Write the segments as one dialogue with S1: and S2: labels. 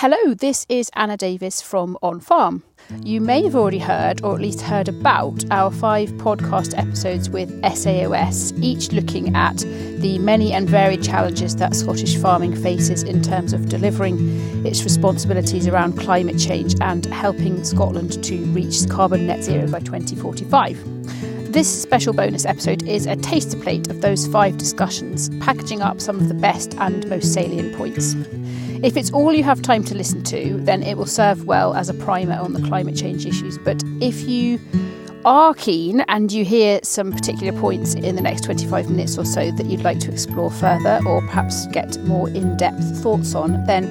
S1: Hello, this is Anna Davis from On Farm. You may have already heard, or at least heard about, our five podcast episodes with SAOS, each looking at the many and varied challenges that Scottish farming faces in terms of delivering its responsibilities around climate change and helping Scotland to reach carbon net zero by 2045. This special bonus episode is a taster plate of those five discussions, packaging up some of the best and most salient points. If it's all you have time to listen to, then it will serve well as a primer on the climate change issues. But if you are keen and you hear some particular points in the next 25 minutes or so that you'd like to explore further or perhaps get more in depth thoughts on, then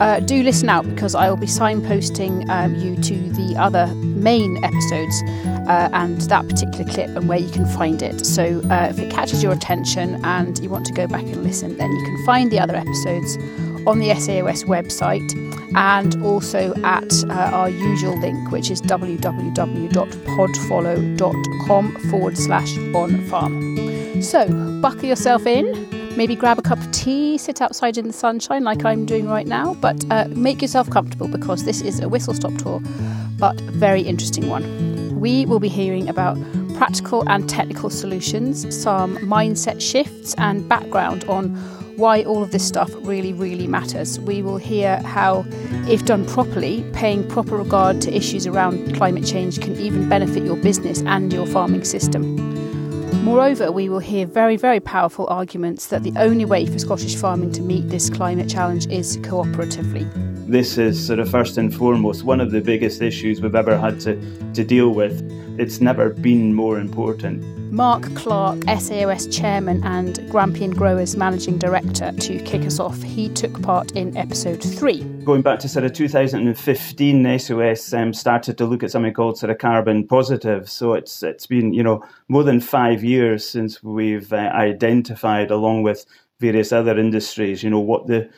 S1: uh, do listen out because I will be signposting um, you to the other main episodes uh, and that particular clip and where you can find it. So uh, if it catches your attention and you want to go back and listen, then you can find the other episodes on the SAOS website and also at uh, our usual link, which is www.podfollow.com forward slash on farm. So, buckle yourself in, maybe grab a cup of tea, sit outside in the sunshine like I'm doing right now, but uh, make yourself comfortable because this is a whistle stop tour, but very interesting one. We will be hearing about practical and technical solutions, some mindset shifts, and background on why all of this stuff really, really matters. We will hear how, if done properly, paying proper regard to issues around climate change can even benefit your business and your farming system. Moreover, we will hear very, very powerful arguments that the only way for Scottish farming to meet this climate challenge is cooperatively.
S2: This is sort of first and foremost one of the biggest issues we've ever had to, to deal with. It's never been more important.
S1: Mark Clark, SAOS Chairman and Grampian Growers Managing Director, to kick us off. He took part in episode three.
S2: Going back to sort of 2015, SOS um, started to look at something called sort of carbon positive. So it's it's been you know more than five years since we've uh, identified, along with various other industries, you know what the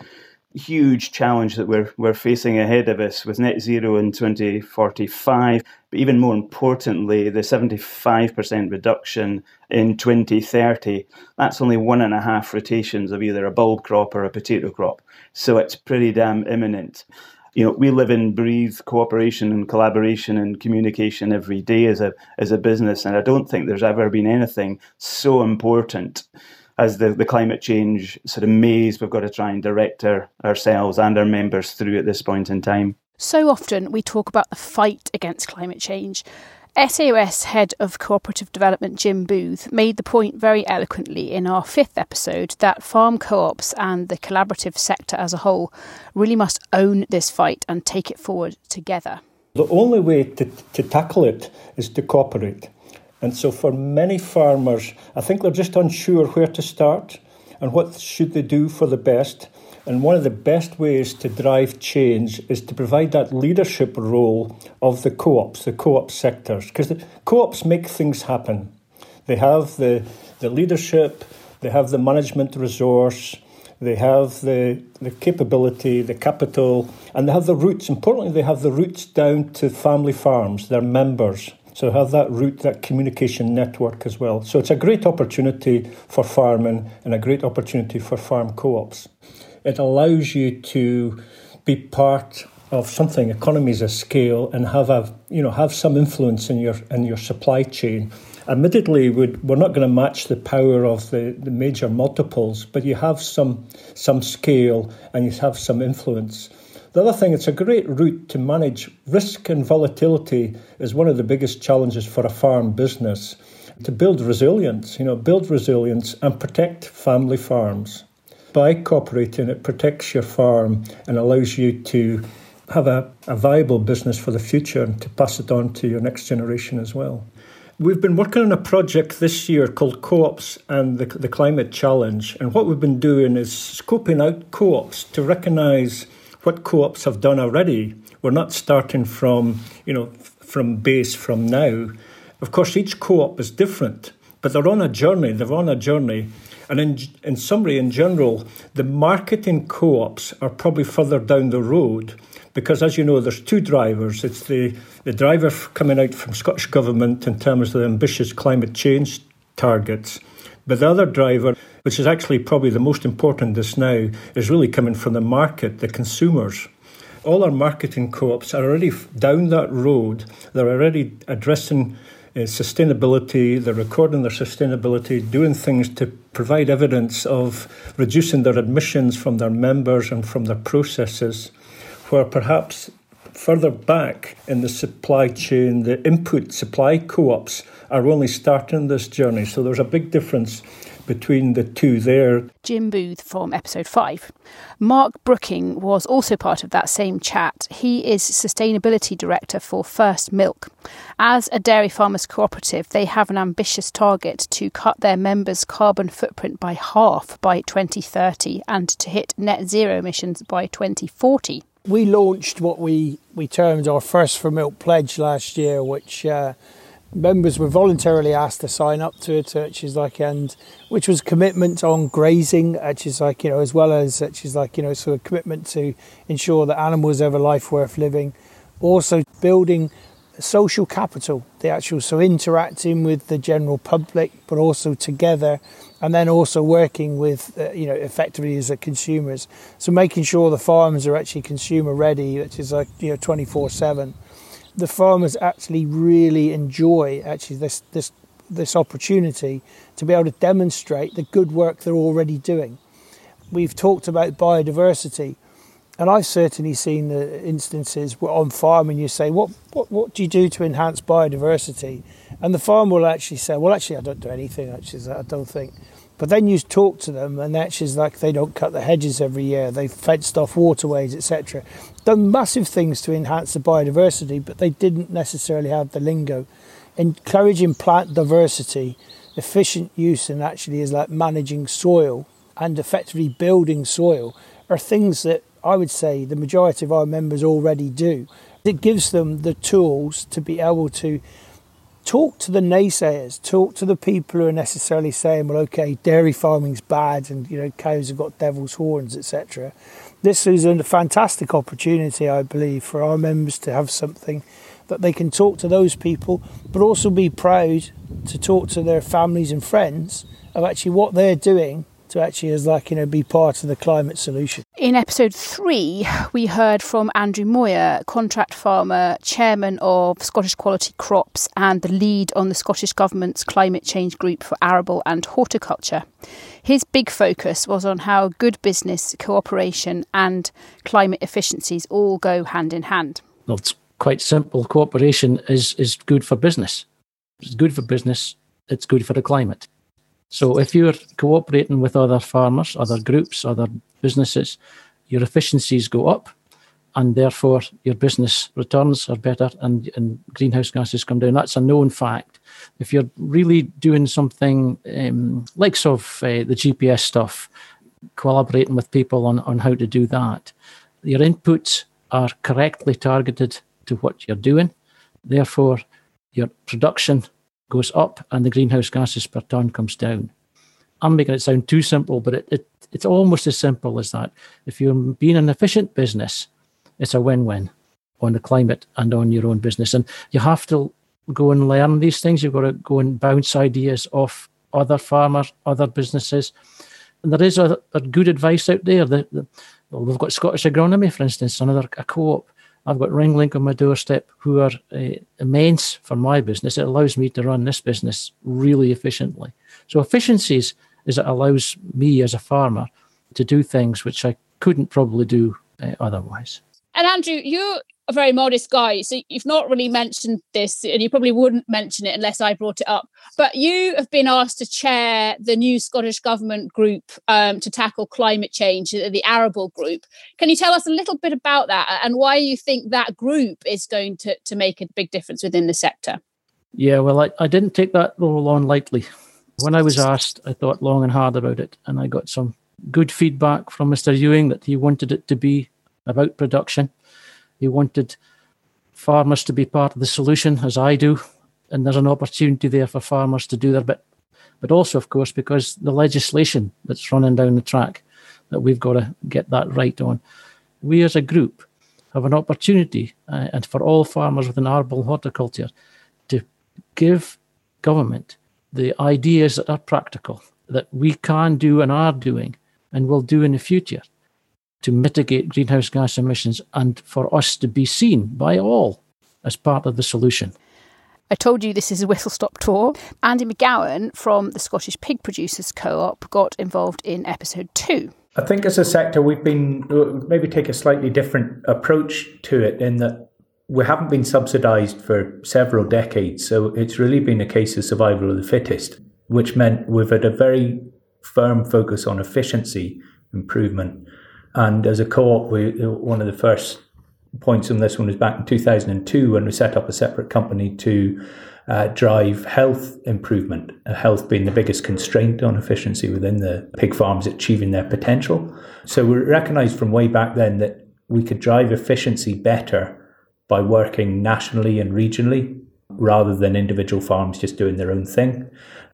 S2: huge challenge that we're we're facing ahead of us with net zero in 2045 but even more importantly the 75% reduction in 2030 that's only one and a half rotations of either a bulb crop or a potato crop. So it's pretty damn imminent. You know we live and breathe cooperation and collaboration and communication every day as a as a business and i don't think there's ever been anything so important as the, the climate change sort of maze we've got to try and direct our, ourselves and our members through at this point in time.
S1: So often we talk about the fight against climate change. SAOS Head of Cooperative Development Jim Booth made the point very eloquently in our fifth episode that farm co ops and the collaborative sector as a whole really must own this fight and take it forward together.
S3: The only way to, to tackle it is to cooperate. And so for many farmers, I think they're just unsure where to start and what should they do for the best. And one of the best ways to drive change is to provide that leadership role of the co ops, the co op sectors, because the co ops make things happen. They have the, the leadership, they have the management resource, they have the, the capability, the capital, and they have the roots. Importantly, they have the roots down to family farms, their members. So have that route, that communication network as well. So it's a great opportunity for farming and a great opportunity for farm co-ops. It allows you to be part of something, economies of scale, and have a you know have some influence in your in your supply chain. Admittedly, we're not going to match the power of the, the major multiples, but you have some some scale and you have some influence. The other thing, it's a great route to manage risk and volatility is one of the biggest challenges for a farm business. To build resilience, you know, build resilience and protect family farms. By cooperating, it protects your farm and allows you to have a, a viable business for the future and to pass it on to your next generation as well. We've been working on a project this year called Co ops and the, the Climate Challenge. And what we've been doing is scoping out co ops to recognise what co ops have done already. We're not starting from, you know, from base from now. Of course, each co op is different, but they're on a journey. They're on a journey. And in, in summary, in general, the marketing co ops are probably further down the road because, as you know, there's two drivers. It's the, the driver coming out from Scottish Government in terms of the ambitious climate change targets. But the other driver, which is actually probably the most important this now, is really coming from the market, the consumers. All our marketing co ops are already down that road. They're already addressing uh, sustainability, they're recording their sustainability, doing things to provide evidence of reducing their emissions from their members and from their processes where perhaps further back in the supply chain, the input supply co ops are only starting this journey. So there's a big difference between the two there.
S1: Jim Booth from episode 5. Mark Brooking was also part of that same chat. He is Sustainability Director for First Milk. As a dairy farmers cooperative, they have an ambitious target to cut their members' carbon footprint by half by 2030 and to hit net zero emissions by 2040
S4: we launched what we, we termed our First for Milk pledge last year, which uh, members were voluntarily asked to sign up to it, is like, and which was commitment on grazing, which is like, you know, as well as, which is like, you know, sort of commitment to ensure that animals have a life worth living. Also, building social capital, the actual, so interacting with the general public, but also together and then also working with uh, you know effectively as a consumers so making sure the farms are actually consumer ready which is like you know 24 7 the farmers actually really enjoy actually this this this opportunity to be able to demonstrate the good work they're already doing we've talked about biodiversity and I've certainly seen the instances where on farming you say, what, what, what do you do to enhance biodiversity? And the farmer will actually say, well, actually, I don't do anything, actually, I don't think. But then you talk to them, and actually, like they don't cut the hedges every year. They've fenced off waterways, etc. Done massive things to enhance the biodiversity, but they didn't necessarily have the lingo. Encouraging plant diversity, efficient use, and actually is like managing soil and effectively building soil are things that I would say the majority of our members already do. It gives them the tools to be able to talk to the naysayers, talk to the people who are necessarily saying, well, okay, dairy farming's bad and, you know, cows have got devil's horns, etc. This is a fantastic opportunity, I believe, for our members to have something that they can talk to those people, but also be proud to talk to their families and friends of actually what they're doing to actually as like you know be part of the climate solution.
S1: In episode three, we heard from Andrew Moir, contract farmer, chairman of Scottish Quality Crops, and the lead on the Scottish Government's climate change group for arable and horticulture. His big focus was on how good business, cooperation, and climate efficiencies all go hand in hand.
S5: Well, it's quite simple. Cooperation is is good for business. It's good for business. It's good for the climate. So if you're cooperating with other farmers, other groups, other businesses, your efficiencies go up and therefore your business returns are better and, and greenhouse gases come down. That's a known fact. If you're really doing something um, like of uh, the GPS stuff, collaborating with people on, on how to do that, your inputs are correctly targeted to what you're doing. Therefore, your production goes up and the greenhouse gases per tonne comes down. I'm making it sound too simple, but it, it, it's almost as simple as that. If you're being an efficient business, it's a win win on the climate and on your own business. And you have to go and learn these things. You've got to go and bounce ideas off other farmers, other businesses. And there is a, a good advice out there. Well, we've got Scottish Agronomy, for instance, another a co-op I've got Ringlink on my doorstep who are uh, immense for my business. It allows me to run this business really efficiently. So efficiencies is it allows me as a farmer to do things which I couldn't probably do uh, otherwise.
S1: And Andrew, you're a very modest guy, so you've not really mentioned this, and you probably wouldn't mention it unless I brought it up. But you have been asked to chair the new Scottish Government group um, to tackle climate change, the Arable Group. Can you tell us a little bit about that and why you think that group is going to, to make a big difference within the sector?
S5: Yeah, well, I, I didn't take that role on lightly. When I was asked, I thought long and hard about it, and I got some good feedback from Mr. Ewing that he wanted it to be about production he wanted farmers to be part of the solution, as I do, and there's an opportunity there for farmers to do their bit. But also, of course, because the legislation that's running down the track that we've got to get that right on. We as a group have an opportunity, uh, and for all farmers within arable horticulture, to give government the ideas that are practical, that we can do and are doing, and will do in the future to mitigate greenhouse gas emissions and for us to be seen by all as part of the solution.
S1: I told you this is a whistle stop tour. Andy McGowan from the Scottish Pig Producers Co op got involved in episode two.
S6: I think as a sector, we've been uh, maybe take a slightly different approach to it in that we haven't been subsidised for several decades. So it's really been a case of survival of the fittest, which meant we've had a very firm focus on efficiency improvement and as a co-op, we, one of the first points on this one was back in 2002 when we set up a separate company to uh, drive health improvement, uh, health being the biggest constraint on efficiency within the pig farms achieving their potential. So we recognized from way back then that we could drive efficiency better by working nationally and regionally rather than individual farms just doing their own thing.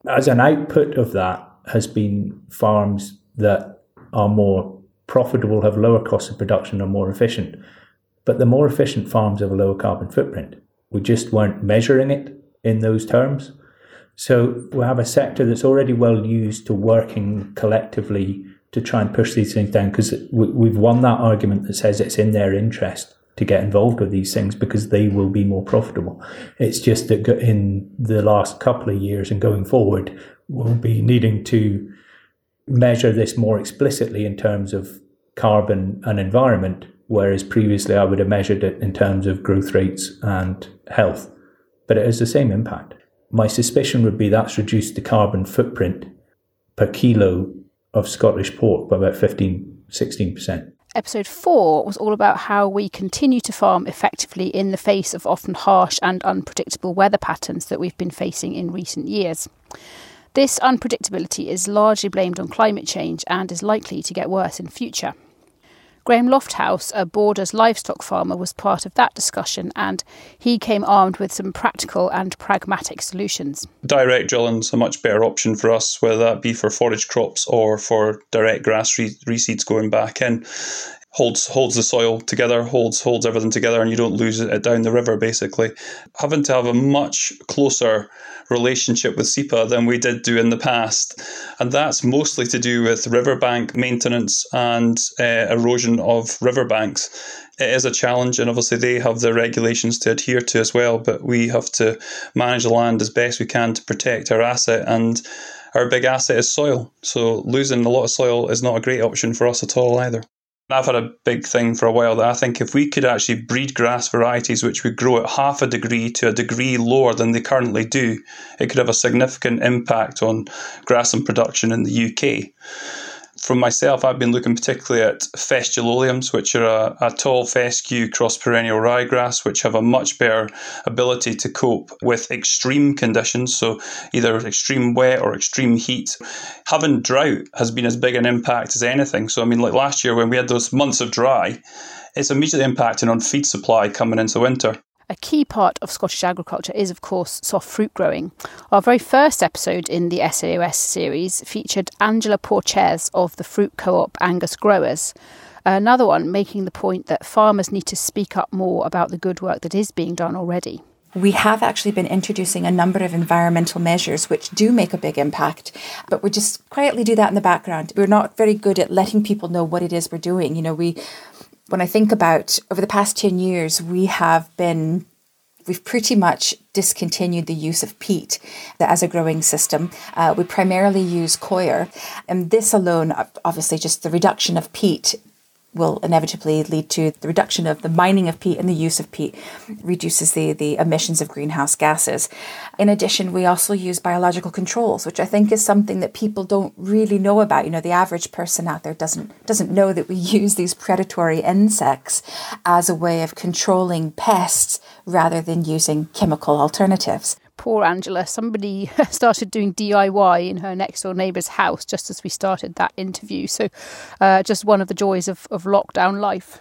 S6: As an output of that has been farms that are more profitable, have lower costs of production, are more efficient. But the more efficient farms have a lower carbon footprint. We just weren't measuring it in those terms. So we have a sector that's already well used to working collectively to try and push these things down because we've won that argument that says it's in their interest to get involved with these things because they will be more profitable. It's just that in the last couple of years and going forward, we'll be needing to measure this more explicitly in terms of carbon and environment, whereas previously I would have measured it in terms of growth rates and health. But it has the same impact. My suspicion would be that's reduced the carbon footprint per kilo of Scottish pork by about 15, 16%.
S1: Episode 4 was all about how we continue to farm effectively in the face of often harsh and unpredictable weather patterns that we've been facing in recent years. This unpredictability is largely blamed on climate change and is likely to get worse in future. Graham Lofthouse, a Borders livestock farmer, was part of that discussion and he came armed with some practical and pragmatic solutions.
S7: Direct drilling's a much better option for us, whether that be for forage crops or for direct grass re- reseeds going back in holds holds the soil together, holds holds everything together, and you don't lose it down the river. Basically, having to have a much closer relationship with SEPA than we did do in the past, and that's mostly to do with riverbank maintenance and uh, erosion of riverbanks. It is a challenge, and obviously they have the regulations to adhere to as well. But we have to manage the land as best we can to protect our asset and. Our big asset is soil, so losing a lot of soil is not a great option for us at all either. I've had a big thing for a while that I think if we could actually breed grass varieties which would grow at half a degree to a degree lower than they currently do, it could have a significant impact on grass and production in the UK from myself, I've been looking particularly at fescue which are a, a tall fescue cross perennial ryegrass, which have a much better ability to cope with extreme conditions, so either extreme wet or extreme heat. Having drought has been as big an impact as anything. So, I mean, like last year when we had those months of dry, it's immediately impacting on feed supply coming into winter.
S1: A key part of Scottish agriculture is, of course, soft fruit growing. Our very first episode in the SAOS series featured Angela Porches of the fruit co op Angus Growers. Another one making the point that farmers need to speak up more about the good work that is being done already.
S8: We have actually been introducing a number of environmental measures which do make a big impact, but we just quietly do that in the background. We're not very good at letting people know what it is we're doing. You know, we when I think about over the past 10 years, we have been we've pretty much discontinued the use of peat as a growing system. Uh, we primarily use coir, and this alone, obviously, just the reduction of peat will inevitably lead to the reduction of the mining of peat and the use of peat reduces the, the emissions of greenhouse gases. In addition, we also use biological controls, which I think is something that people don't really know about. You know, the average person out there doesn't doesn't know that we use these predatory insects as a way of controlling pests rather than using chemical alternatives
S1: poor Angela, somebody started doing DIY in her next door neighbour's house just as we started that interview. So, uh, just one of the joys of, of lockdown life.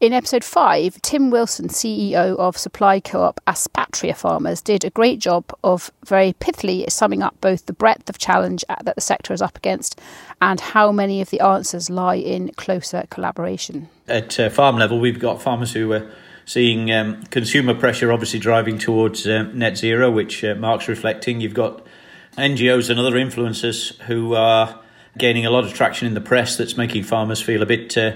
S1: In episode 5, Tim Wilson, CEO of supply co op Aspatria Farmers, did a great job of very pithily summing up both the breadth of challenge that the sector is up against and how many of the answers lie in closer collaboration.
S9: At uh, farm level, we've got farmers who are seeing um, consumer pressure obviously driving towards uh, net zero, which uh, Mark's reflecting. You've got NGOs and other influencers who are gaining a lot of traction in the press that's making farmers feel a bit uh,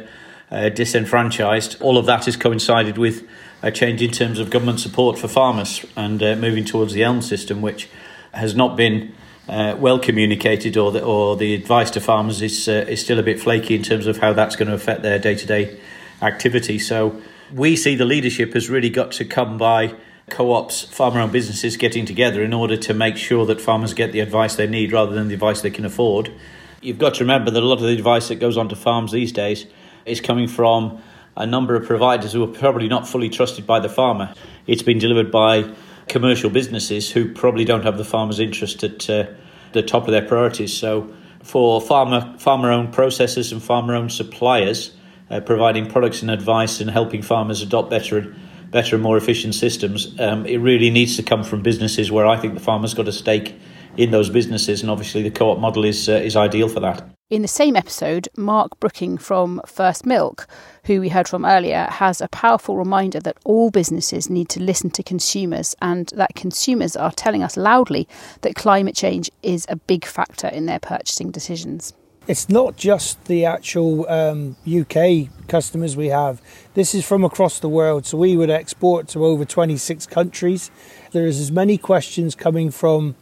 S9: uh, disenfranchised. All of that has coincided with a change in terms of government support for farmers and uh, moving towards the ELM system, which has not been uh, well communicated, or the, or the advice to farmers is uh, is still a bit flaky in terms of how that's going to affect their day to day activity. So we see the leadership has really got to come by co-ops, farmer-owned businesses getting together in order to make sure that farmers get the advice they need rather than the advice they can afford. You've got to remember that a lot of the advice that goes onto farms these days is coming from a number of providers who are probably not fully trusted by the farmer. It's been delivered by commercial businesses who probably don't have the farmer's interest at uh, the top of their priorities. So, for farmer farmer-owned processors and farmer-owned suppliers, uh, providing products and advice and helping farmers adopt better better and more efficient systems. Um, it really needs to come from businesses where I think the farmer's got a stake in those businesses, and obviously the co-op model is uh, is ideal for that.
S1: In the same episode, Mark Brooking from First Milk, who we heard from earlier, has a powerful reminder that all businesses need to listen to consumers and that consumers are telling us loudly that climate change is a big factor in their purchasing decisions
S4: it's not just the actual um, UK customers we have. This is from across the world. So we would export to over 26 countries. There is as many questions coming from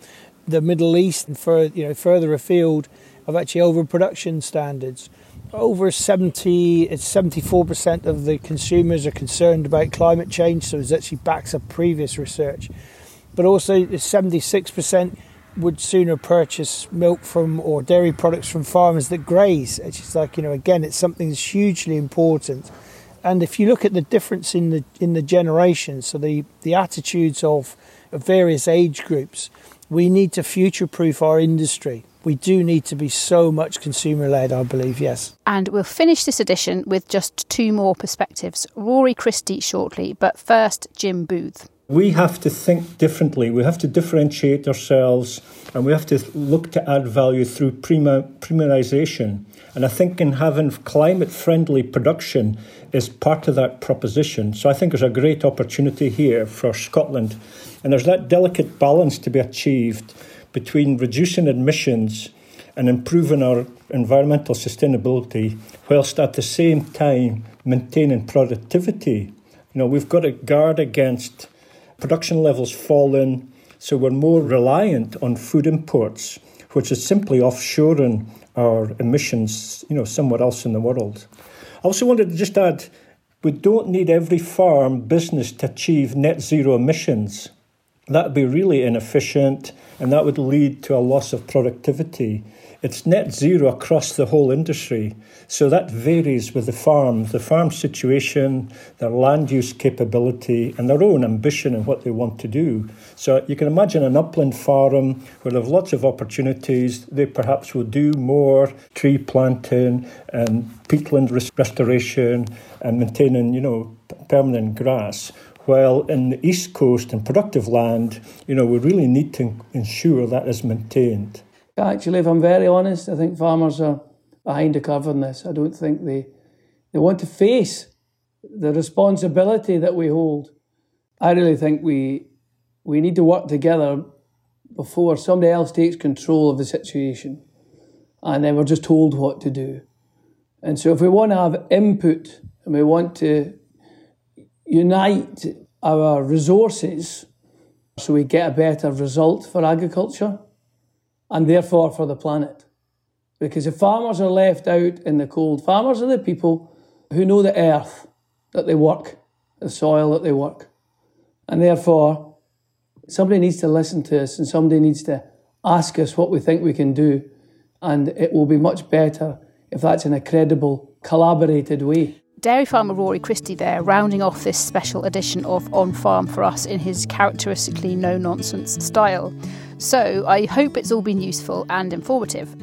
S4: the Middle East and further, you know, further afield of actually overproduction standards. Over 70, it's 74% of the consumers are concerned about climate change. So it actually backs up previous research. But also, it's 76% would sooner purchase milk from or dairy products from farmers that graze. It's just like you know, again, it's something that's hugely important. And if you look at the difference in the in the generations, so the the attitudes of of various age groups, we need to future-proof our industry. We do need to be so much consumer-led, I believe. Yes.
S1: And we'll finish this edition with just two more perspectives. Rory Christie shortly, but first, Jim Booth.
S3: We have to think differently. We have to differentiate ourselves and we have to look to add value through premiumization. And I think in having climate friendly production is part of that proposition. So I think there's a great opportunity here for Scotland. And there's that delicate balance to be achieved between reducing emissions and improving our environmental sustainability, whilst at the same time maintaining productivity. You know, we've got to guard against production levels fallen, so we're more reliant on food imports, which is simply offshoring our emissions, you know, somewhere else in the world. I also wanted to just add, we don't need every farm business to achieve net zero emissions. That would be really inefficient and that would lead to a loss of productivity. It's net zero across the whole industry. So that varies with the farm, the farm situation, their land use capability, and their own ambition and what they want to do. So you can imagine an upland farm where they have lots of opportunities. They perhaps will do more tree planting and peatland restoration and maintaining, you know, permanent grass. While in the east coast and productive land, you know, we really need to ensure that is maintained.
S10: Actually, if I'm very honest, I think farmers are behind the curve on this. I don't think they they want to face the responsibility that we hold. I really think we we need to work together before somebody else takes control of the situation, and then we're just told what to do. And so, if we want to have input and we want to unite our resources so we get a better result for agriculture and therefore for the planet. Because if farmers are left out in the cold, farmers are the people who know the earth that they work, the soil that they work. And therefore, somebody needs to listen to us and somebody needs to ask us what we think we can do. And it will be much better if that's in a credible, collaborated way.
S1: Dairy farmer Rory Christie there, rounding off this special edition of On Farm for us in his characteristically no nonsense style. So I hope it's all been useful and informative.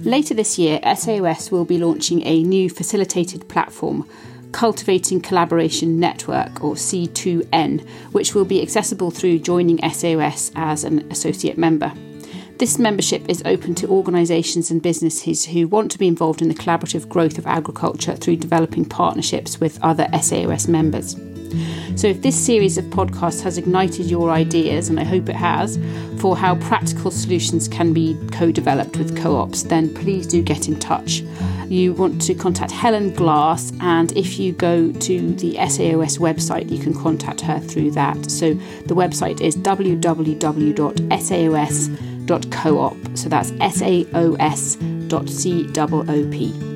S1: Later this year, SAOS will be launching a new facilitated platform, Cultivating Collaboration Network or C2N, which will be accessible through joining SAOS as an associate member. This membership is open to organisations and businesses who want to be involved in the collaborative growth of agriculture through developing partnerships with other SAOS members. So, if this series of podcasts has ignited your ideas, and I hope it has, for how practical solutions can be co developed with co ops, then please do get in touch. You want to contact Helen Glass, and if you go to the SAOS website, you can contact her through that. So, the website is www.saos.coop. So, that's S A O S dot C O O P.